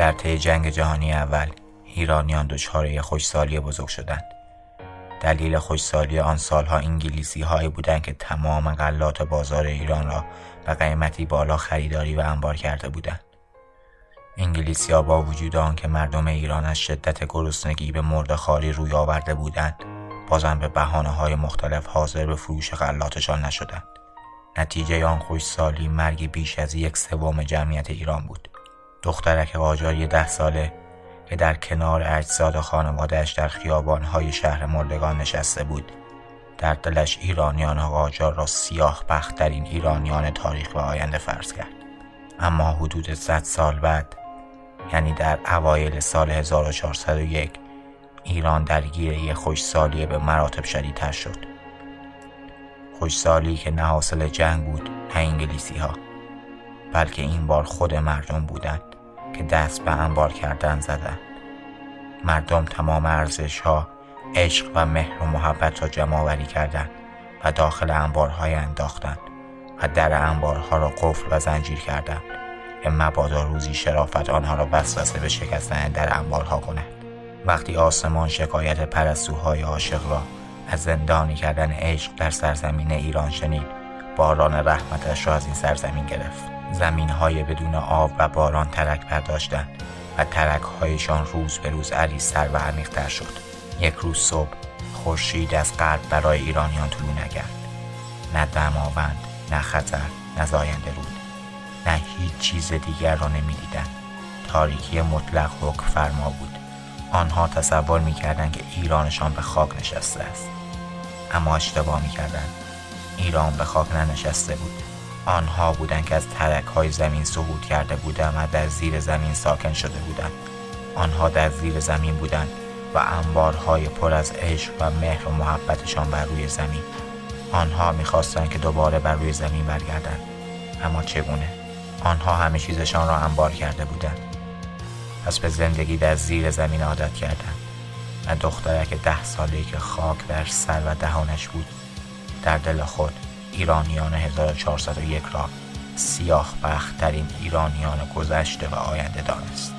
در طی جنگ جهانی اول ایرانیان دچار خوشسالی بزرگ شدند. دلیل خوشسالی آن سالها انگلیسی هایی بودند که تمام غلات بازار ایران را به قیمتی بالا خریداری و انبار کرده بودند. انگلیسی ها با وجود آن که مردم ایران از شدت گرسنگی به مرد خاری روی آورده بودند بازم به بحانه های مختلف حاضر به فروش غلاتشان نشدند. نتیجه آن خوشسالی مرگی بیش از یک سوم جمعیت ایران بود. دخترک قاجاری ده ساله که در کنار اجساد خانوادهش در خیابانهای شهر مردگان نشسته بود. در دلش ایرانیان قاجار را سیاه بخترین ایرانیان تاریخ و آینده فرض کرد. اما حدود صد سال بعد یعنی در اوایل سال 1401 ایران درگیر یک خوشسالی به مراتب شدیدتر شد. خوشسالی که نه حاصل جنگ بود نه انگلیسی ها بلکه این بار خود مردم بودند که دست به انبار کردن زدند مردم تمام ارزش ها عشق و مهر و محبت را جمع آوری کردند و داخل انبارهای انداختند و در انبارها را قفل و زنجیر کردند که مبادا روزی شرافت آنها را وسوسه به شکستن در انبارها کند وقتی آسمان شکایت پرستوهای عاشق را از زندانی کردن عشق در سرزمین ایران شنید باران رحمتش را از این سرزمین گرفت. زمین های بدون آب و باران ترک برداشتند و ترک هایشان روز به روز عریضتر و عمیقتر شد. یک روز صبح خورشید از غرب برای ایرانیان طلوع نکرد. نه دماوند نه خطر نه زاینده رود نه هیچ چیز دیگر را نمی‌دیدند. تاریکی مطلق حکم فرما بود. آنها تصور می‌کردند که ایرانشان به خاک نشسته است. اما اشتباه می‌کردند. ایران به خاک ننشسته بود. آنها بودند که از ترک های زمین سقوط کرده بودند و در زیر زمین ساکن شده بودند. آنها در زیر زمین بودند و انبارهای پر از عشق و مهر و محبتشان بر روی زمین. آنها می‌خواستند که دوباره بر روی زمین برگردند. اما چگونه؟ آنها همه چیزشان را انبار کرده بودند. پس به زندگی در زیر زمین عادت کردند. و دخترک ده ساله که خاک در سر و دهانش بود در دل خود ایرانیان 1401 را سیاه بخترین ایرانیان گذشته و آینده دانست.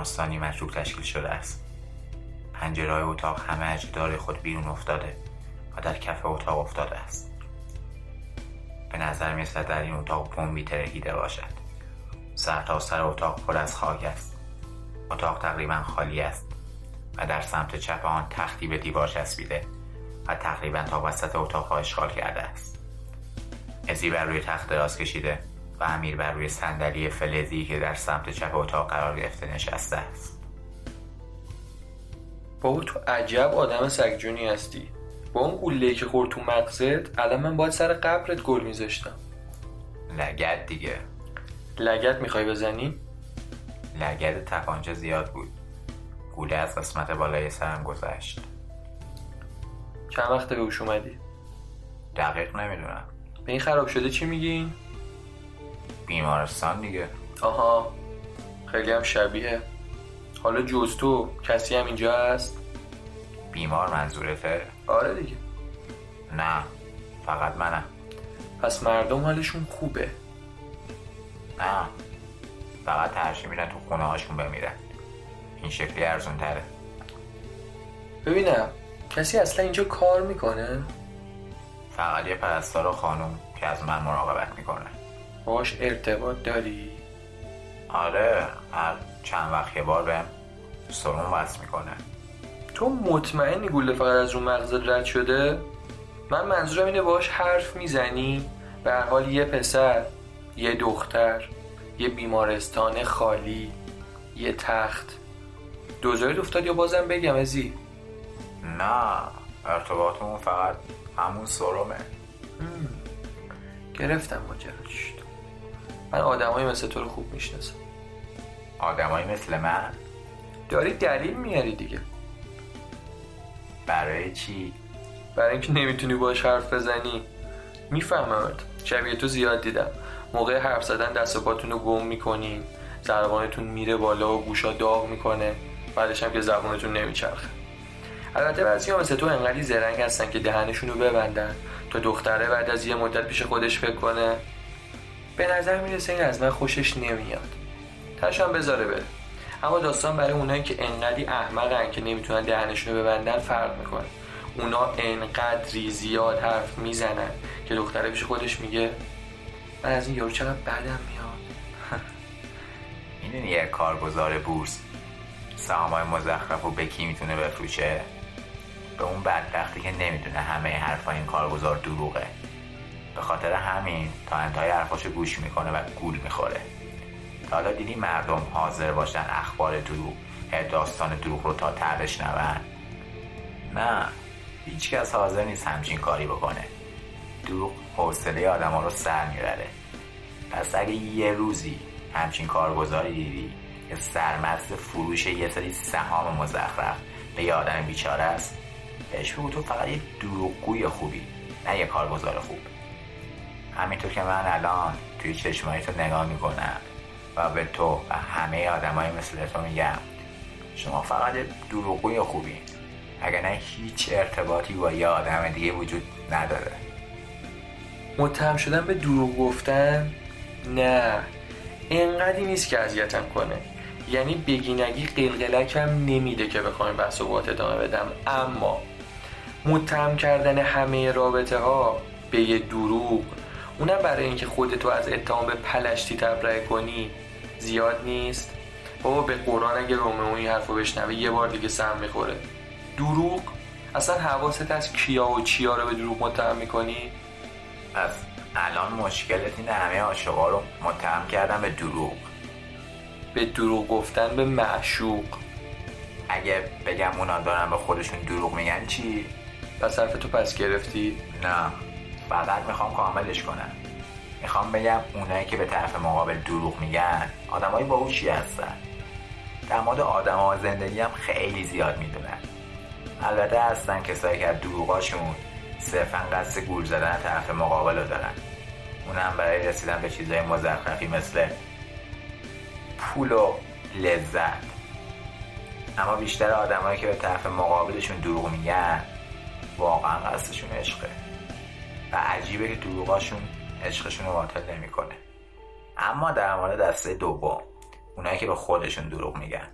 بیمارستانی مجروح تشکیل شده است. پنجره اتاق همه اجدار خود بیرون افتاده و در کف اتاق افتاده است. به نظر می در این اتاق بمبی ترکیده باشد. سر تا سر اتاق پر از خاک است. اتاق تقریبا خالی است و در سمت چپ آن تختی به دیوار چسبیده و تقریبا تا وسط اتاق اشغال کرده است. ازی بر روی تخت دراز کشیده و امیر بر روی صندلی فلزی که در سمت چپ اتاق قرار گرفته نشسته است. بابا تو عجب آدم سگجونی هستی. با اون گوله که خورد تو مغزت الان من باید سر قبرت گل میذاشتم. لگت دیگه. لگت می‌خوای بزنی؟ لگت تپانچه زیاد بود. گوله از قسمت بالای سرم گذشت. چند وقته به اوش اومدی؟ دقیق نمی‌دونم. به این خراب شده چی میگین؟ بیمارستان دیگه. آها خیلی هم شبیه. حالا جز تو کسی هم اینجا هست؟ بیمار منظورته؟ آره دیگه. نه فقط منم. پس مردم حالشون خوبه. نه فقط ترشی میرن تو خونه هاشون بمیرن. این شکلی ارزون تره ببینم کسی اصلا اینجا کار می‌کنه؟ فقط یه پرستار و خانوم که از من مراقبت می‌کنه. باش ارتباط داری؟ آره هر چند وقت یه بار بهم سرون وصل می‌کنه. تو مطمئنی گوله فقط از رو مغزت رد شده؟ من منظورم اینه باش حرف می‌زنی؟ به هر حال یه پسر یه دختر یه بیمارستان خالی یه تخت. دوزارت افتاد یا بازم بگم ازی؟ نه ارتباطمون فقط همون سرمه. گرفتم ماجراش من آدمایی مثل تو رو خوب می‌شناسم. آدمایی مثل من؟ داری دلیل میاری دیگه. برای چی؟ برای اینکه نمی‌تونی باش حرف بزنی. میفهممت. شبیه تو زیاد دیدم. موقع حرف زدن دست و پاتون رو گم می‌کنین زربانتون میره بالا و گوشا داغ می‌کنه. بعدش هم که زبانتون نمیچرخه. البته بعضی ها مثل تو انقدی زرنگ هستن که دهنشون رو ببندن. تا دختره بعد از یه مدت پیش خودش فکر کنه. به نظر می‌رسه این از من خوشش نمیاد. تاشم بذاره بره. اما داستان برای اونایی که انقدی احمقن که نمی‌تونن دهنشون رو ببندن فرق می‌کنه. اونا انقدری زیاد حرف می‌زنن که دختره پیش خودش میگه من از این یارو چقدر بدم میاد. می‌دونی یه کارگزار بورس سهامای مزخرف و به کی می‌تونه بفروشه؟ به اون بدبختی که نمی‌دونه همه حرفای این کارگزار دروغه. به خاطر همین تا انتهای حرفاشو گوش می‌کنه و گول می‌خوره. حالا دیدی مردم حاضر باشن اخبار دروغ داستان دروغ رو تا ته بشنون؟ نه هیچکس حاضر نیست همچین کاری بکنه. دروغ حوصله آدم ها رو سر می‌بره. پس اگه یه روزی همچین کارگزاری دیدی که سرمست فروش یه سری سهام مزخرف به یه آدم بیچاره است بهش بگو تو فقط یه دروغگوی خوبی نه یه کارگزار خوب. همینطور که من الان توی چشمایی تو نگاه می‌کنم و به تو و همه آدمای مثل تو میگم شما فقط دروغگوی خوبی. اگر نه هیچ ارتباطی با یه آدم دیگه وجود نداره. متهم شدن به دروغ گفتن؟ نه. اینقدی نیست که اذیتم کنه. یعنی بگینگی قلقلکم نمیده که بخوایم بحث و ادامه بدم. اما متهم کردن همه رابطه ها به یه دروغ اونم برای اینکه خودتو از اتهام به پلشتی تبرئه کنی زیاد نیست؟ بابا به قرآن اگه رومئو این حرف رو بشنوه یه بار دیگه سم می‌خوره. دروغ؟ اصلا حواست از کیا و چیا رو به دروغ متهم می‌کنی؟ پس الان مشکلت اینه همه عاشقا رو متهم کردن به دروغ. به دروغ گفتن به معشوق. اگه بگم اونا دارن به خودشون دروغ میگن چی؟ پس حرف تو پس گرفتی؟ نه. فقط می‌خوام کاملش کنم. می‌خوام بگم اونایی که به طرف مقابل دروغ میگن آدمای باهوشی هستن؟ در مورد آدم ها زندگی هم خیلی زیاد می‌دونن. البته هستن کسایی که دروغاشون صرفا قصد گول زدن طرف مقابل رو دارن. اونم برای رسیدن به چیزای مزخرفی مثل پول و لذت. اما بیشتر آدمایی که به طرف مقابلشون دروغ میگن واقعا قصدشون عشقه. و عجیبه که دروغاشون عشقشون رو باطل نمی‌کنه. اما در مورد دسته دوم اونایی که به خودشون دروغ میگن.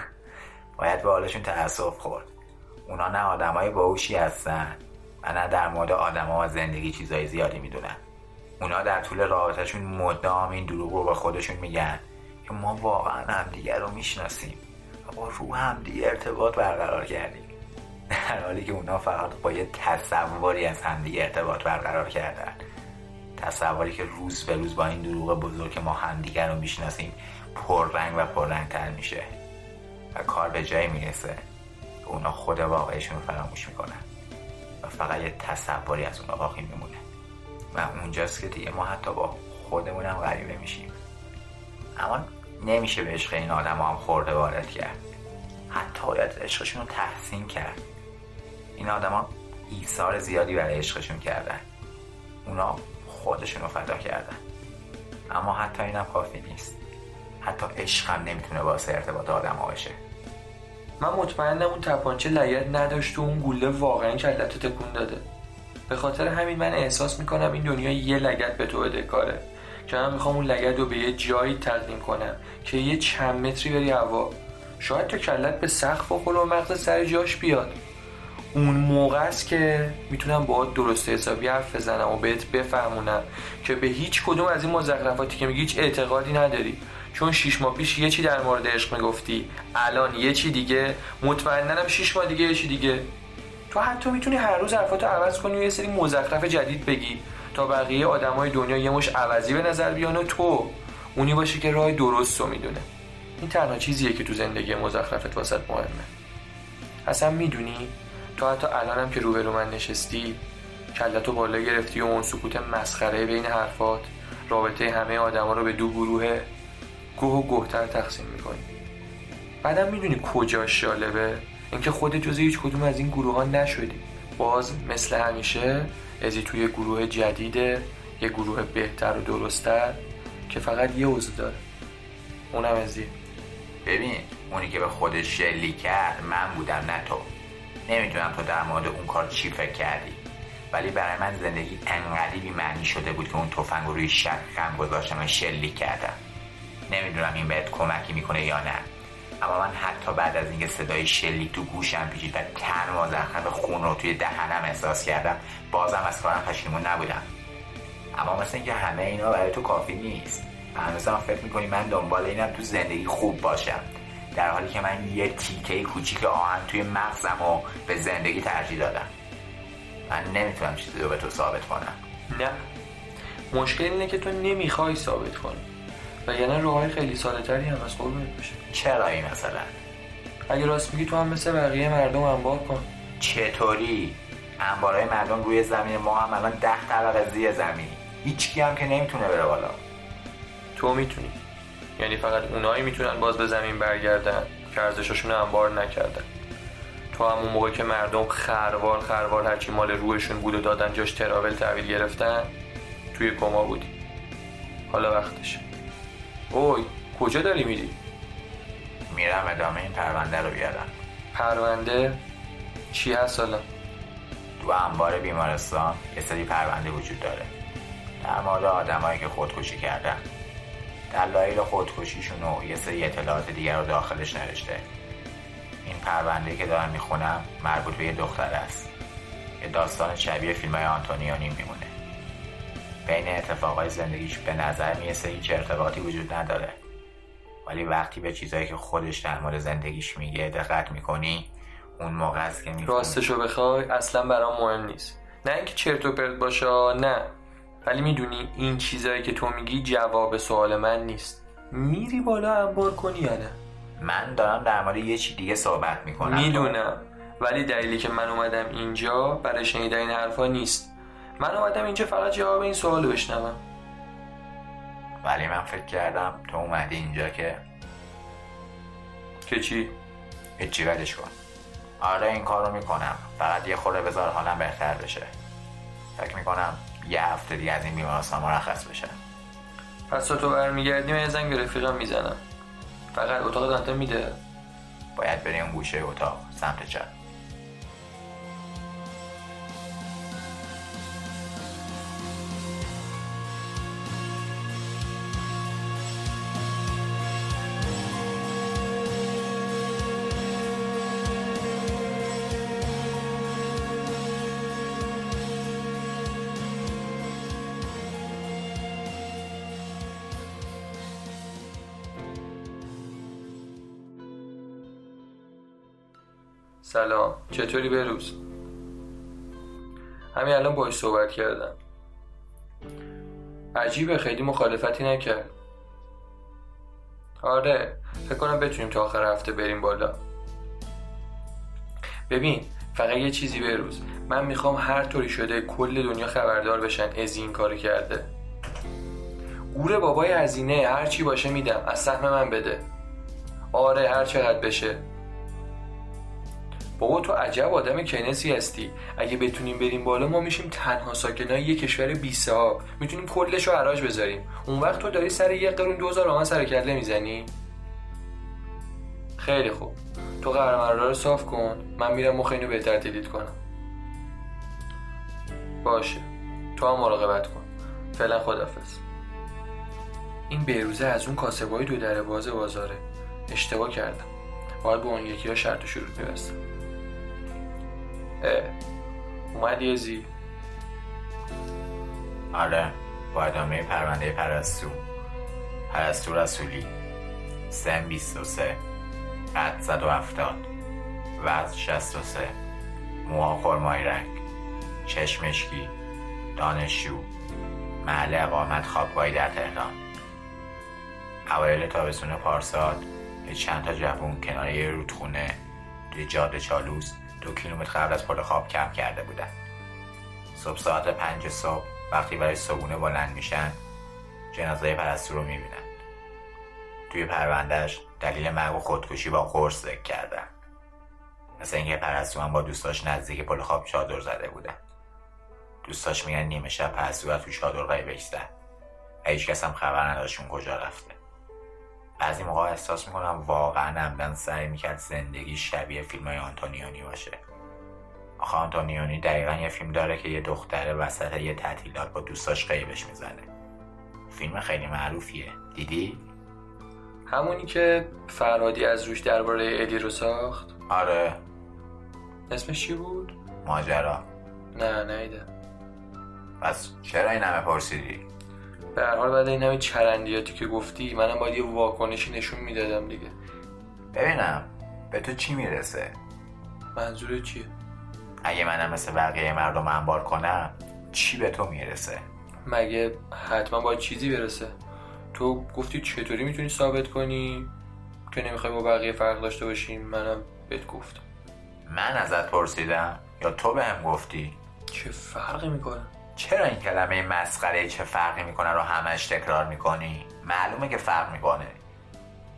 باید به حالشون تأسف خورد. اونا نه آدمای باهوشی هستن و نه در مورد آدما و زندگی چیزای زیادی می‌دونن. اونا در طول رابطهشون مدام این دروغ رو به خودشون میگن که ما واقعا همدیگه رو می‌شناسیم و با رو همدیگه ارتباط برقرار کردیم. در حالی که اونا فقط با یه تصوری از همدیگه ارتباط برقرار کردن. تصوری که روز به روز با این دروغ بزرگ ما همدیگه رو می‌شناسیم پررنگ و پررنگتر میشه. و کار به جایی می‌رسه که اونا خود واقعیشون رو فراموش می‌کنن. و فقط یه تصوری از اونا باقی میمونه. و اونجاست که دیگه ما حتی با خودمونم غریبه میشیم. اما نمیشه به عشق این آدم هم خورده وارد کرد. حتی باید عشقشون رو تحسین کرد. این آدما ایثار زیادی برای عشقشون کردن. اونا خودشون رو فدا کردن. اما حتی اینم کافی نیست. حتی عشقم نمی‌تونه واسه ارتباط آدم ها بشه. من مطمئنم اون تپانچه لگت نداشت و اون گوله واقعا کلتو تکون داده. به خاطر همین من احساس می‌کنم این دنیا یه لگت به تو کاره. که من می‌خوام اون لگت رو به یه جایی تقدیم کنم که یه چند متری بری هوا. شاید تو کلت به سقف بخوره و مغز سر جاش بیاد. اون موقع است که می‌تونم باهات درست حسابی حرف بزنم و بهت بفهمونم که به هیچ کدوم از این مزخرفاتی که میگی هیچ اعتقادی نداری. چون شیش ماه پیش یه چی در مورد عشق می‌گفتی الان یه چی دیگه مطمئنم شیش ماه دیگه یه چی دیگه. تو حتی می‌تونی هر روز حرفاتو عوض کنی و یه سری مزخرف جدید بگی تا بقیه آدمای دنیا یه مش عوضی به نظر بیان و تو اونی باشه که راه درست رو می‌دونه. این تنها چیزیه که تو زندگی مزخرفت واسط مهمه. اصلا می‌دونی؟ تو حتی الانم که روبرو من نشستی کلتو بالا گرفتی و اون سکوت مسخره بین حرفات رابطه همه آدما رو به دو گروه گوه و گوهتر تقسیم می‌کنی. بعدم می‌دونی کجاش جالبه اینکه خودت جز هیچ کدوم از این گروه ها نشدی. باز مثل همیشه ازی توی گروه جدیده یه گروه بهتر و درستتر که فقط یه عضو داره. اونم ازی ببین اونی که به خودش شلی کرد من بودم نه تو. نمی‌دونم تو در مورد اون کار چی فکر کردی. ولی برای من زندگی انقدی بی معنی شده بود که اون تفنگ روی شکم گذاشتم و شلی کردم. نمی‌دونم این بهت کمکی می‌کنه یا نه. اما من حتی بعد از اینکه صدای شلیک تو گوشم پیچید و تن مزخرف خون رو توی دهنم احساس کردم بازم از کارم پشیمون نبودم. اما مثل اینکه همه اینا برای تو کافی نیست. هنوزم فکر می‌کنی من دنبال اینم تو زندگی خوب باشم. در حالی که من یه تیکه کوچیک آهن توی مغزم و به زندگی ترجیح دادم. من نمی‌تونم چیزی رو به تو ثابت کنم. نه. مشکل اینه که تو نمی‌خوای ثابت کنی. و یعنی روهای خیلی ساده تری هم از قربونت بشه چرا این مثلا؟ اگه راست میگی تو هم مثل بقیه مردم انبار کن. چطوری؟ انبارهای مردم روی زمین ما هم الان ده طبقه زیر زمین. هیچکی هم که نمی‌تونه بره بالا. تو می‌تونی. یعنی فقط اونایی می‌تونن باز به زمین برگردن که ارزششون انبار نکردن تو همون موقع که مردم خروار خروار هرچی مال روحشون بود و دادن جاش تراول تحویل گرفتن توی کما بودی حالا وقتشه اوی کجا داری میری؟ میرم ادامه این پرونده رو بیارم پرونده؟ چی هست حالا؟ تو انبار بیمارستان یه سری پرونده وجود داره در مورد آدمایی که خودکشی کردن دلایل خودکشیشون و یه سری اطلاعات دیگر رو داخلش نوشته. این پرونده که دارم می‌خونم مربوط به یه دختر است. یه داستان شبیه فیلم های آنتونیونی میمونه. بین اتفاقای زندگیش به نظر می‌رسه هیچ ارتباطی وجود نداره. ولی وقتی به چیزایی که خودش در مورد زندگیش میگه دقت می‌کنی اون موقع است که راستشو بخوای اصلا برام مهم نیست. نه اینکه چرت و پرت باشه نه. ولی می‌دونی این چیزایی که تو میگی جواب سوال من نیست. میری بالا انبار کنی یا نه؟ من دارم در مورد یه چی دیگه صحبت می‌کنم. می‌دونم. ولی دلیلی که من اومدم اینجا برای شنیدن این حرفا نیست. من اومدم اینجا فقط جواب این سوالو بشنوم. ولی من فکر کردم تو اومدی اینجا که که چی؟ هیچی بدش کن. آره این کار رو می‌کنم. فقط یه خورده بذار حالم بهتر بشه. فکر می‌کنم یه هفته دیگه از این بیمارستان مرخص بشه. پس تو برمیگردیم یه زنگ به رفیقم می‌زنم. فقط اتاق دانته میده. باید بریم گوشه اتاق سمت چپ. سلام. چطوری بروز همین الان باش صحبت کردم. عجیبه خیلی مخالفتی نکرد. آره فکر کنم بتونیم تا آخر هفته بریم بالا. ببین فقط یه چیزی بروز من می‌خوام هر طوری شده کل دنیا خبردار بشن از این کارو کرده. گور بابای هزینه هر چی باشه میدم. از سهم من بده. آره هر چقدر بشه. بابا تو عجب آدم کنسی هستی. اگه بتونیم بریم بالا ما میشیم تنها ساکنای یه کشور بی صاحب می‌تونیم کلش رو حراج بذاریم. اون وقت تو داری سر یه قرون دوزار آمن سر کله می‌زنی؟ خیلی خوب. تو قرار رو صاف کن. من میرم مخ اینو بهتر تدید کنم. باشه. تو هم مراقبت کن. فعلا خدافز این بیروزه از اون کاسبای دو در باز بازاره. اشتباه کردم. باید به اون یکی ها شرط شروع میبستم. اومدی آره با ادامه پرونده پرستو. پرستو رسولی. سن 23 قد 170 وزن 63 موها خرمای رنگ. چشمشکی دانشجو. محل اقامت خوابگاهی در تهران. اوایل تابستون پارسال یه چند تا جوون کنار یه رودخونه توی جاده چالوس دو کیلومتر قبل از پل خواب کم کرده بودن. صبح ساعت پنج صبح وقتی برای صبونه بلند میشن جنازه پرستو رو می‌بینن. توی پروندهش دلیل مرگ و خودکشی با قرص ذکر کردن. مثل اینکه پرستو هم با دوستاش نزدیک پل خواب چادر زده بودن. دوستاش میگن نیمه شب پرستو تو چادر غیبش زد و هیچ کس هم خبر نداشت کجا رفته. بعضی موقع احساس می‌کنم واقعا امدن سعی می‌کرد زندگی شبیه فیلم های آنتونیونی باشه. آخه آنتونیونی دقیقا یه فیلم داره که یه دختر وسط یه تعطیلات با دوستاش غیبش می‌زنه. فیلم خیلی معروفیه. دیدی؟ همونی که فرهادی از روش درباره الی رو ساخت؟ آره. اسمش چی بود؟ ماجرا. نه نیده پس چرا این همه پرسیدی؟ به هر حال بعد این همه چرندیاتی که گفتی منم باید یه واکنشی نشون می‌دادم دیگه ببینم به تو چی می‌رسه؟ منظور چیه؟ اگه منم مثل بقیه مردم انبار کنم چی به تو می‌رسه؟ مگه حتما باید چیزی برسه تو گفتی چطوری می‌تونی ثابت کنی که نمی‌خوای با بقیه فرق داشته باشیم منم بهت گفتم من ازت پرسیدم یا تو به هم گفتی؟ چه فرقی می‌کنه؟ چرا این کلمه مسخره چه فرقی می‌کنه رو همش تکرار می‌کنی؟ معلومه که فرق می‌کنه.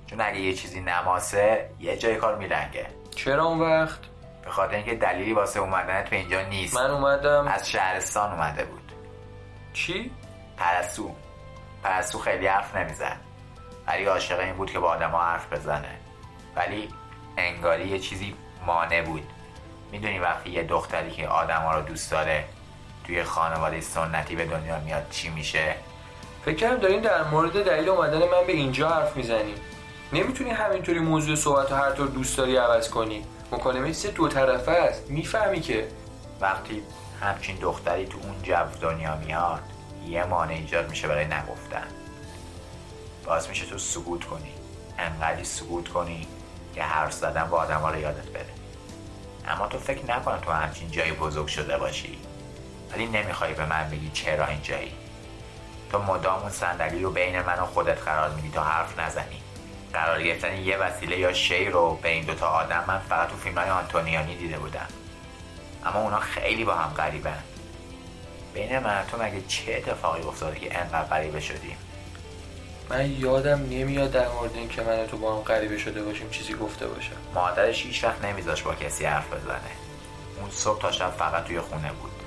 چون اگه یه چیزی نماسه یه جای کار میلنگه. چرا اون وقت؟ به خاطر اینکه دلیلی واسه اومدنت به اینجا نیست. من اومدم. از شهرستان اومده بود. چی؟ پرستو پرستو خیلی حرف نمی‌زد. ولی عاشق این بود که با آدم حرف بزنه. ولی انگاری یه چیزی مانع بود. می‌دونی وقتی یه دختری که آدم ها رو دوست داره توی خانواده سنتی به دنیا میاد چی میشه؟ فکر کردم داریم در مورد دلیل اومدن من به اینجا حرف می‌زنیم. نمی‌تونی همینطوری موضوع صحبت رو هر طور دوست داری عوض کنی. مکالمه سه دو طرفه است. می‌فهمی که. وقتی همچین دختری تو اون جو دنیا میاد یه مانع ایجاد میشه برای نگفتن. باز میشه تو سکوت کنی. انقدری سکوت کنی که حرف زدن با آدم ها رو یادت بره. اما تو فکر نکنم تو همچین جایی بزرگ شده باشی. ولی نمی‌خوای به من بگی چرا این جایی تو مدام اون صندلی رو بین من و خودت قرار میدی تا حرف نزنی. قرار گرفتن یه وسیله یا شی رو به این دوتا آدم من فقط تو فیلم های آنتونیانی دیده بودم. اما اونا خیلی با هم غریبن. بین من تو مگه چه اتفاقی افتاده که انقدر غریبه شدیم؟ من یادم نمیاد در مورد این که من تو با هم غریبه شده باشیم چیزی گفته باشم. مادرش هیچ وقت نمیذاش با کسی حرف بزنه. اون صبح تا شب فقط توی خونه بود.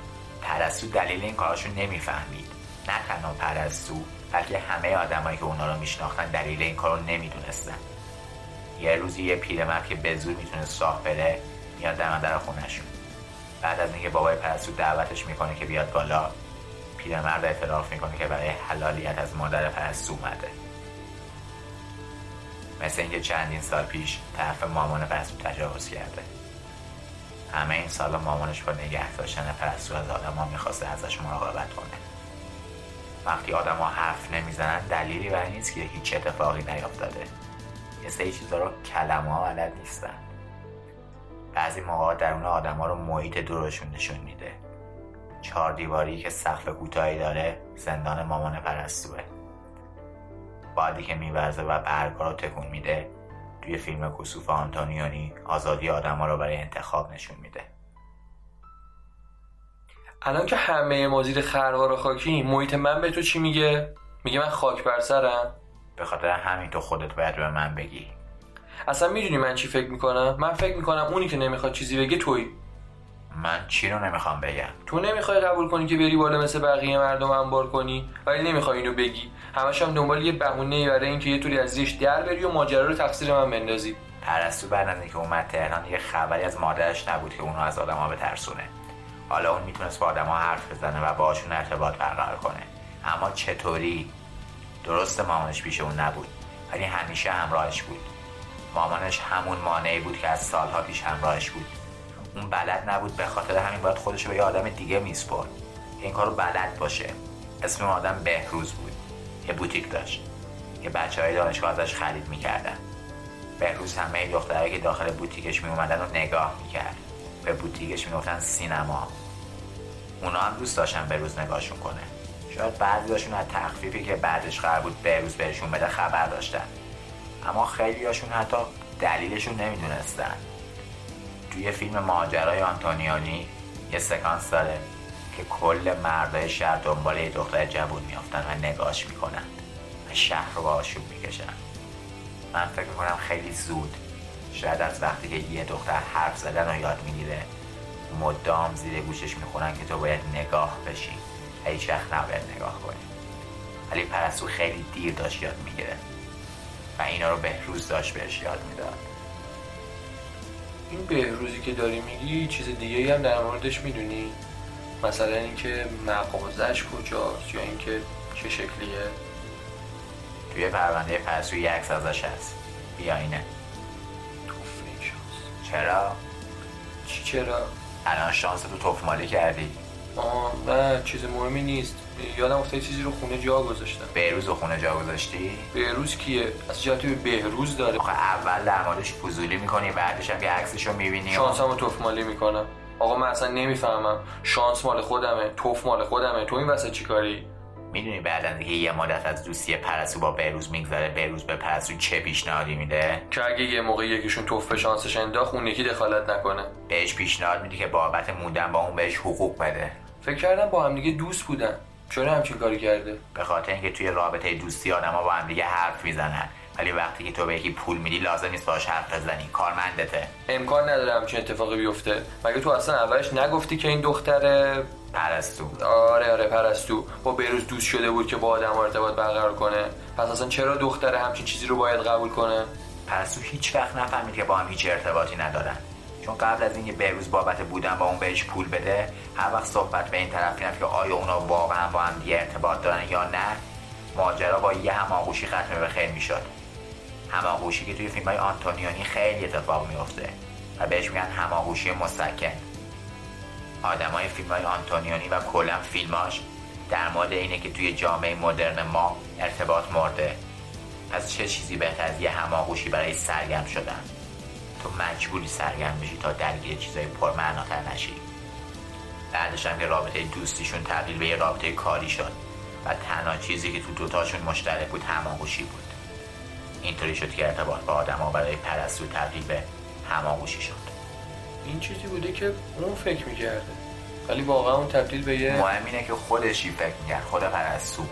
پرستو دلیل این کاراشو نمی‌فهمید. نه تنها پرستو بلکه همه آدمایی که اونا رو میشناختن دلیل این کارو نمی‌دونستن. یه روزی یه پیرمرد که به زور می‌تونست راه بره میاد در در خونهشون. بعد از اینکه بابای پرستو دعوتش می‌کنه که بیاد بالا پیرمرد اعتراف می‌کنه که برای حلالیت از مادر پرستو اومده. مثل اینکه چندین سال پیش طرف مامان پرستو تجاوز کرده. همه این سال مامانش با نگه داشتن پرستو از آدما می‌خواسته ازش مراقبت کنه. وقتی آدما حرف نمی‌زنن دلیلی برای نیست که هیچ اتفاقی نیافتاده. یه سری چیزا رو کلمه ها بلد نیستن. بعضی موقع درون آدما رو محیط دورشون نشون میده. چهار دیواری که سقف کوتاهی داره زندان مامان پرستوه. بادی که میورزه و برگا رو تکون میده توی فیلم کسوف آنتونیونی آزادی آدم رو برای انتخاب نشون میده. الان که همه ما زیر خروار خاکی محیط من به تو چی میگه؟ میگه من خاک بر سرم. به خاطر همین تو خودت باید به من بگی. اصلا می‌دونی من چی فکر می‌کنم؟ من فکر می‌کنم اونی که نمی‌خواد چیزی بگه توی من چی رو نمی‌خوام بگم. تو نمی‌خوای قبول کنی که بری بالا مثل بقیه مردم انبار کنی؟ ولی نمی‌خوای اینو بگی. همش هم دنبال یه بهونه برای اینکه یه طوری از زیش در بری و ماجرا رو تقصیر من بندازی. پرستو بعد از اینکه اومد تهران یه خبری از مادرش نبود که اونو از آدما بترسونه. حالا اون می‌تونست با آدما حرف بزنه و باهاشون ارتباط برقرار کنه. اما چطوری؟ درست مامانش پیش اون نبود ولی همیشه همراهش بود. مامانش همون مانعی بود که از سالها پیش همراهش بود. اون بلد نبود به خاطر همین باید خودش رو به یه آدم دیگه میسپرد. این کارو بلد باشه. اسم اون آدم بهروز بود. یه بوتیک داشت. که بچه های دانشگاه ازش خرید می‌کردن. بهروز همه دخترهایی که داخل بوتیکش میومدن رو نگاه می‌کرد. به بوتیکش می‌گفتن سینما. اونا هم دوست داشتن بهروز نگاهشون کنه. شاید بعضیاشون از تخفیفی که بعدش قرار بود بهروز بهشون بده خبر داشتن. اما خیلیاشون حتی دلیلشون نمی‌دونستن. توی فیلم ماجرای آنتونیانی یه سکانس داره که کل مردای شهر دنبال یه دختر جوون میافتن و نگاش می‌کنن و شهر رو آشوب می‌کشن. من فکر می‌کنم خیلی زود شاید از وقتی که یه دختر حرف زدن رو یاد می‌گیره مدام زیر گوشش می‌خونن که تو باید نگاه بشی هیچ وقت نباید نگاه کنی. ولی پرستو خیلی دیر داشت یاد می‌گیره و اینا رو بهروز داشت بهش یاد می‌داد. این بهروزی که داری میگی چیز دیگه هم در موردش می‌دونی؟ مثلا اینکه مغازش کجاست یا اینکه چه شکلیه؟ توی پرونده پرستو یه عکس ازش هست. بیا اینه. توفه شانس. چرا؟ چی چرا؟ الان شانس تو توف مالی کردی. آه نه چیز مهمی نیست. یادم افتاد چیزی رو خونه جا گذاشتم. بهروز و خونه جا گذاشتی؟ بهروز کیه؟ از جهتی به بهروز داره. آخه اول در موردش فضولی می‌کنی بعدش هم که عکسش رو می‌بینی. شانس رو توف مالی می‌کنم. آقا من اصلا نمی‌فهمم. شانس مال خودمه توف مال خودمه. تو این وسط چیکاری می‌دونی بعد از اینکه یه مدت از دوستی پرستو با بهروز میگذره. بهروز به پرستو چه پیشنهادی میده؟ که اگه یه موقع یکیشون توف به شانسش انداخت اون یکی دخالت نکنه. بهش پیشنهاد میده که بابت موندن با اون بهش حقوق بده. فکر کردم با هم دیگه دوست بودن. چرا همچین کاری کرده؟ به خاطر اینکه توی رابطه دوستی آدما با هم دیگه حرف می‌زنن. ولی وقتی که تو به یکی پول میدی لازم نیست باش حرف بزنی. کارمندته. امکان نداره همچین اتفاقی بیفته. مگه تو اصلا اولش نگفتی که این دختره؟ پرستو. آره آره پرستو. با بروز دوست شده بود که با آدم ارتباط برقرار کنه. پس اصلا چرا دختره همچین چیزی رو باید قبول کنه؟ پرستو هیچ وقت نفهمید که با هم هیچ ارتباطی ندارن. چون قبل از اینکه بهروز بابت بودن با اون بهش پول بده هر وقت صحبت به این طرف می‌رفت که آیا اونا واقعا با هم دیگه ارتباط دارن یا نه ماجرا با یه هماغوشی ختم به خیر می‌شد. هماغوشی که توی فیلم های آنتونیونی خیلی اتفاق میفته و بهش میگن هماغوشی مستکن آدمای فیلم های آنتونیونی و کلا فیلماش در مورد اینه که توی جامعه مدرن ما ارتباط مرده. از چه چیزی بهتر از یه هماغوشی برای سرگرم شدن؟ تو مجبوری سرگرم بشی تا درگیر چیزای پرمعناتر نشی. بعدش هم که رابطه دوستیشون تبدیل به یه رابطه کاری شد و تنها چیزی که تو دوتاشون مشترک بود هماغوشی بود. اینطوری شد که ارتباط با آدما برای پرستو تبدیل به هماغوشی شد. این چیزی بوده که اون فکر می‌کرده ولی واقعا اون تبدیل به یه مهم اینه که خودشی فکر می‌کرد خود پرستو.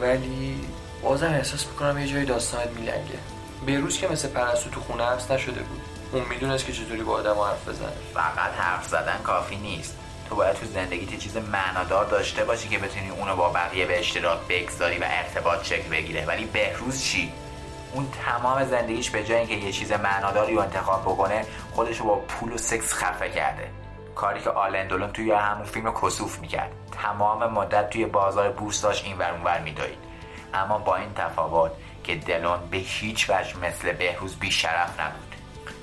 ولی بازم احساس می‌کنم یه جای داستانت میلنگه. بهروز که مثل پرستو تو خونه حبس نشده بود. اون می‌دونست که چطوری با آدم حرف بزنه. فقط حرف زدن کافی نیست. تو باید تو زندگیت چیز معنادار داشته باشی که بتونی اونو با بقیه به اشتراک بگذاری و ارتباط شکل بگیره. ولی بهروز چی؟ اون تمام زندگیش به جای اینکه یه چیز معناداری رو انتخاب بکنه خودش رو با پول و سکس خفه کرده. کاری که آلندولون توی همون فیلم کسوف می‌کرد. تمام مدت توی بازار بورس داشت این ور اونور اما با این تفاوت که دلون به هیچ وجه مثل بهروز بیشرف نبود.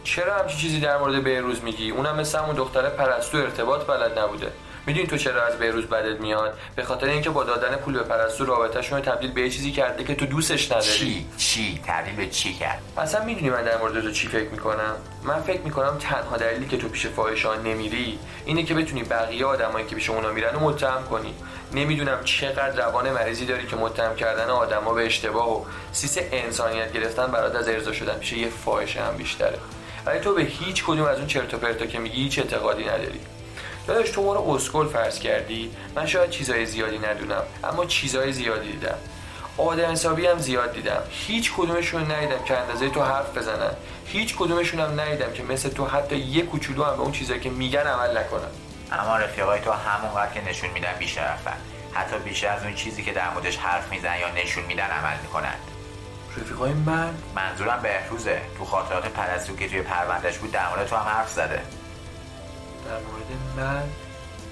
چرا همچین چیزی در مورد بهروز میگی؟ اونم مثل همون دختر پرستو ارتباط بلد نبوده. می‌دونی تو چرا از بهروز بدت میاد؟ به خاطر اینکه با دادن پول به پرستو رابطهشون رو تبدیل به یه چیزی کرده که تو دوستش نداری. چی؟ چی؟ تبدیل به چی کرد؟ اصلا می‌دونی من در مورد تو چی فکر می‌کنم؟ من فکر می‌کنم تنها دلیلی که تو پیش فاحشان نمیری اینه که بتونی بقیه آدمایی که پیش اونا میرن رو متهم کنی. نمی‌دونم چقدر روان مریضی داری که متهم کردن آدما به اشتباه و سیس انسانیت گرفتن برات از ارضا شدن میشه یه فاحشه هم بیشتره. ولی تو به هیچ کدوم از اون چرت و پرتا که میگی هیچ اعتقادی نداری. داداش تو ما رو اسکل فرض کردی. من شاید چیزای زیادی ندونم اما چیزای زیادی دیدم. آدم حسابی هم زیاد دیدم. هیچ کدومشون ندیدم که اندازه تو حرف بزنن. هیچ کدومشون هم ندیدم که مثل تو حتی یه کوچولو هم به اون چیزایی که میگن عمل نکنن. اما رفیقای تو همونقدر که نشون میدن بیشرفن حتی بیشتر از اون چیزی که در موردش حرف می‌زنن یا نشون میدن عمل می‌کنن. رفیقای من؟ منظورم بهروزه. تو خاطرات پرستو که توی پروندهش بود در مورد تو هم حرف زده. در مورد من؟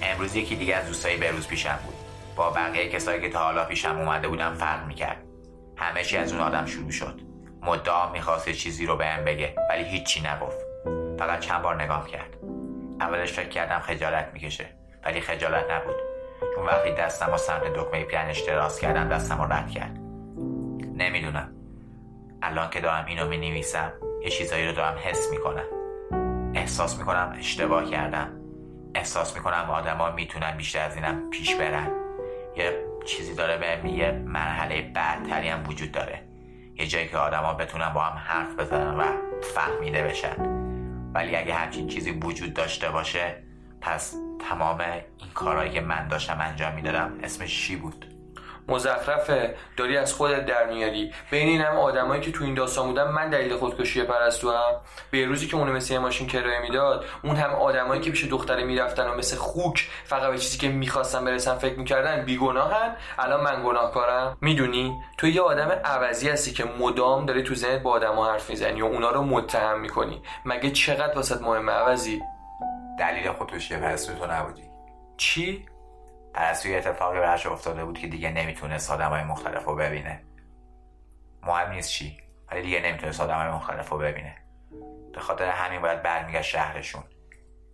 امروز یکی دیگه از دوستای بهروز پیشم بود. با بقیه کسایی که تا حالا پیشم اومده بودم فرق می‌کرد. همه چی از اون آدم شروع شد. مدام می‌خواست چیزی رو بهم بگه ولی هیچی نگفت. فقط چند بار نگاه کرد. اولش فکر کردم خجالت می‌کشه ولی خجالت نبود. چون وقتی دستم و سمت دکمه پیانش دراز کردم دستم رو رد کرد. نمی‌دونم. الان که دارم اینو می نویسم یه چیزایی رو دارم حس می‌کنم. احساس می‌کنم اشتباه کردم. احساس می‌کنم آدما می‌تونن بیشتر از اینم پیش برن. یه چیزی داره به میگه مرحله بعدتری هم وجود داره. یه جایی که آدما بتونن با هم حرف بزنن و فهمیده بشن. ولی اگه همچین چیزی وجود داشته باشه پس تمام این کارهایی که من داشتم انجام می‌دادم اسمش چی بود؟ مزخرفه داری از خودت در میاری. بین این همه آدمایی که تو این داستان بودن من دلیل خودکشی پرستو هم. به روزی که اونو مثل ماشین کرایه می‌داد اون هم آدمایی که پیش دختره می‌رفتن و مثل خوک فقط به چیزی که می‌خواستن برسن فکر می‌کردن بیگناهن. الان من گناهکارم. می‌دونی؟ تو یه آدم عوضی هستی که مدام داری تو ذهنت با آدما حرف می‌زنی و اونا رو متهم می‌کنی. مگه چقدر واسط مهمه عوضی؟ دلیل خودکشی پرستو تو نبودی. چی؟ پرستوی اتفاقی براش افتاده بود که دیگه نمی‌تونست های مختلف رو ببینه. مهم نیست چی ولی دیگه نمی‌تونست های مختلف رو ببینه. به خاطر همین باید برمیگشت شهرشون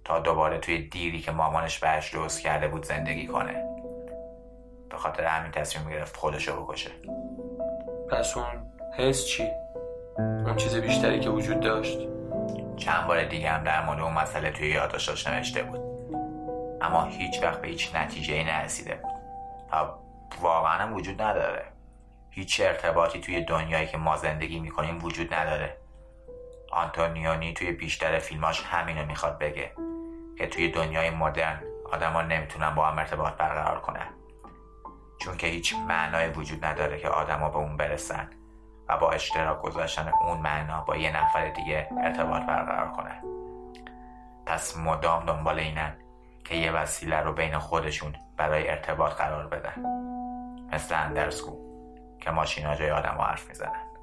تا دوباره توی دیری که مامانش برش درست کرده بود زندگی کنه. به خاطر همین تصمیم گرفت خودشو بکشه. پس اون حس چی؟ اون چیز بیشتری که وجود داشت؟ چند بار دیگه هم در مورد اون مسئله توی یادداشتاش نوشته بود. اما هیچ وقت به هیچ نتیجه نرسیده بود. و واقعا وجود نداره. هیچ ارتباطی توی دنیایی که ما زندگی می‌کنیم وجود نداره. آنتونیونی توی بیشتر فیلماش همینو می‌خواد بگه که توی دنیای مدرن آدما نمی‌تونن با هم ارتباط برقرار کنن. چون که هیچ معنای وجود نداره که آدما به اون برسن و با اشتراک گذاشتن اون معنا با یه نفر دیگه ارتباط برقرار کنن. پس مدام دنبال اینن که یه وسیله رو بین خودشون برای ارتباط قرار بدن. مثل اندرسکو که ماشینا جای آدم حرف می‌زنن.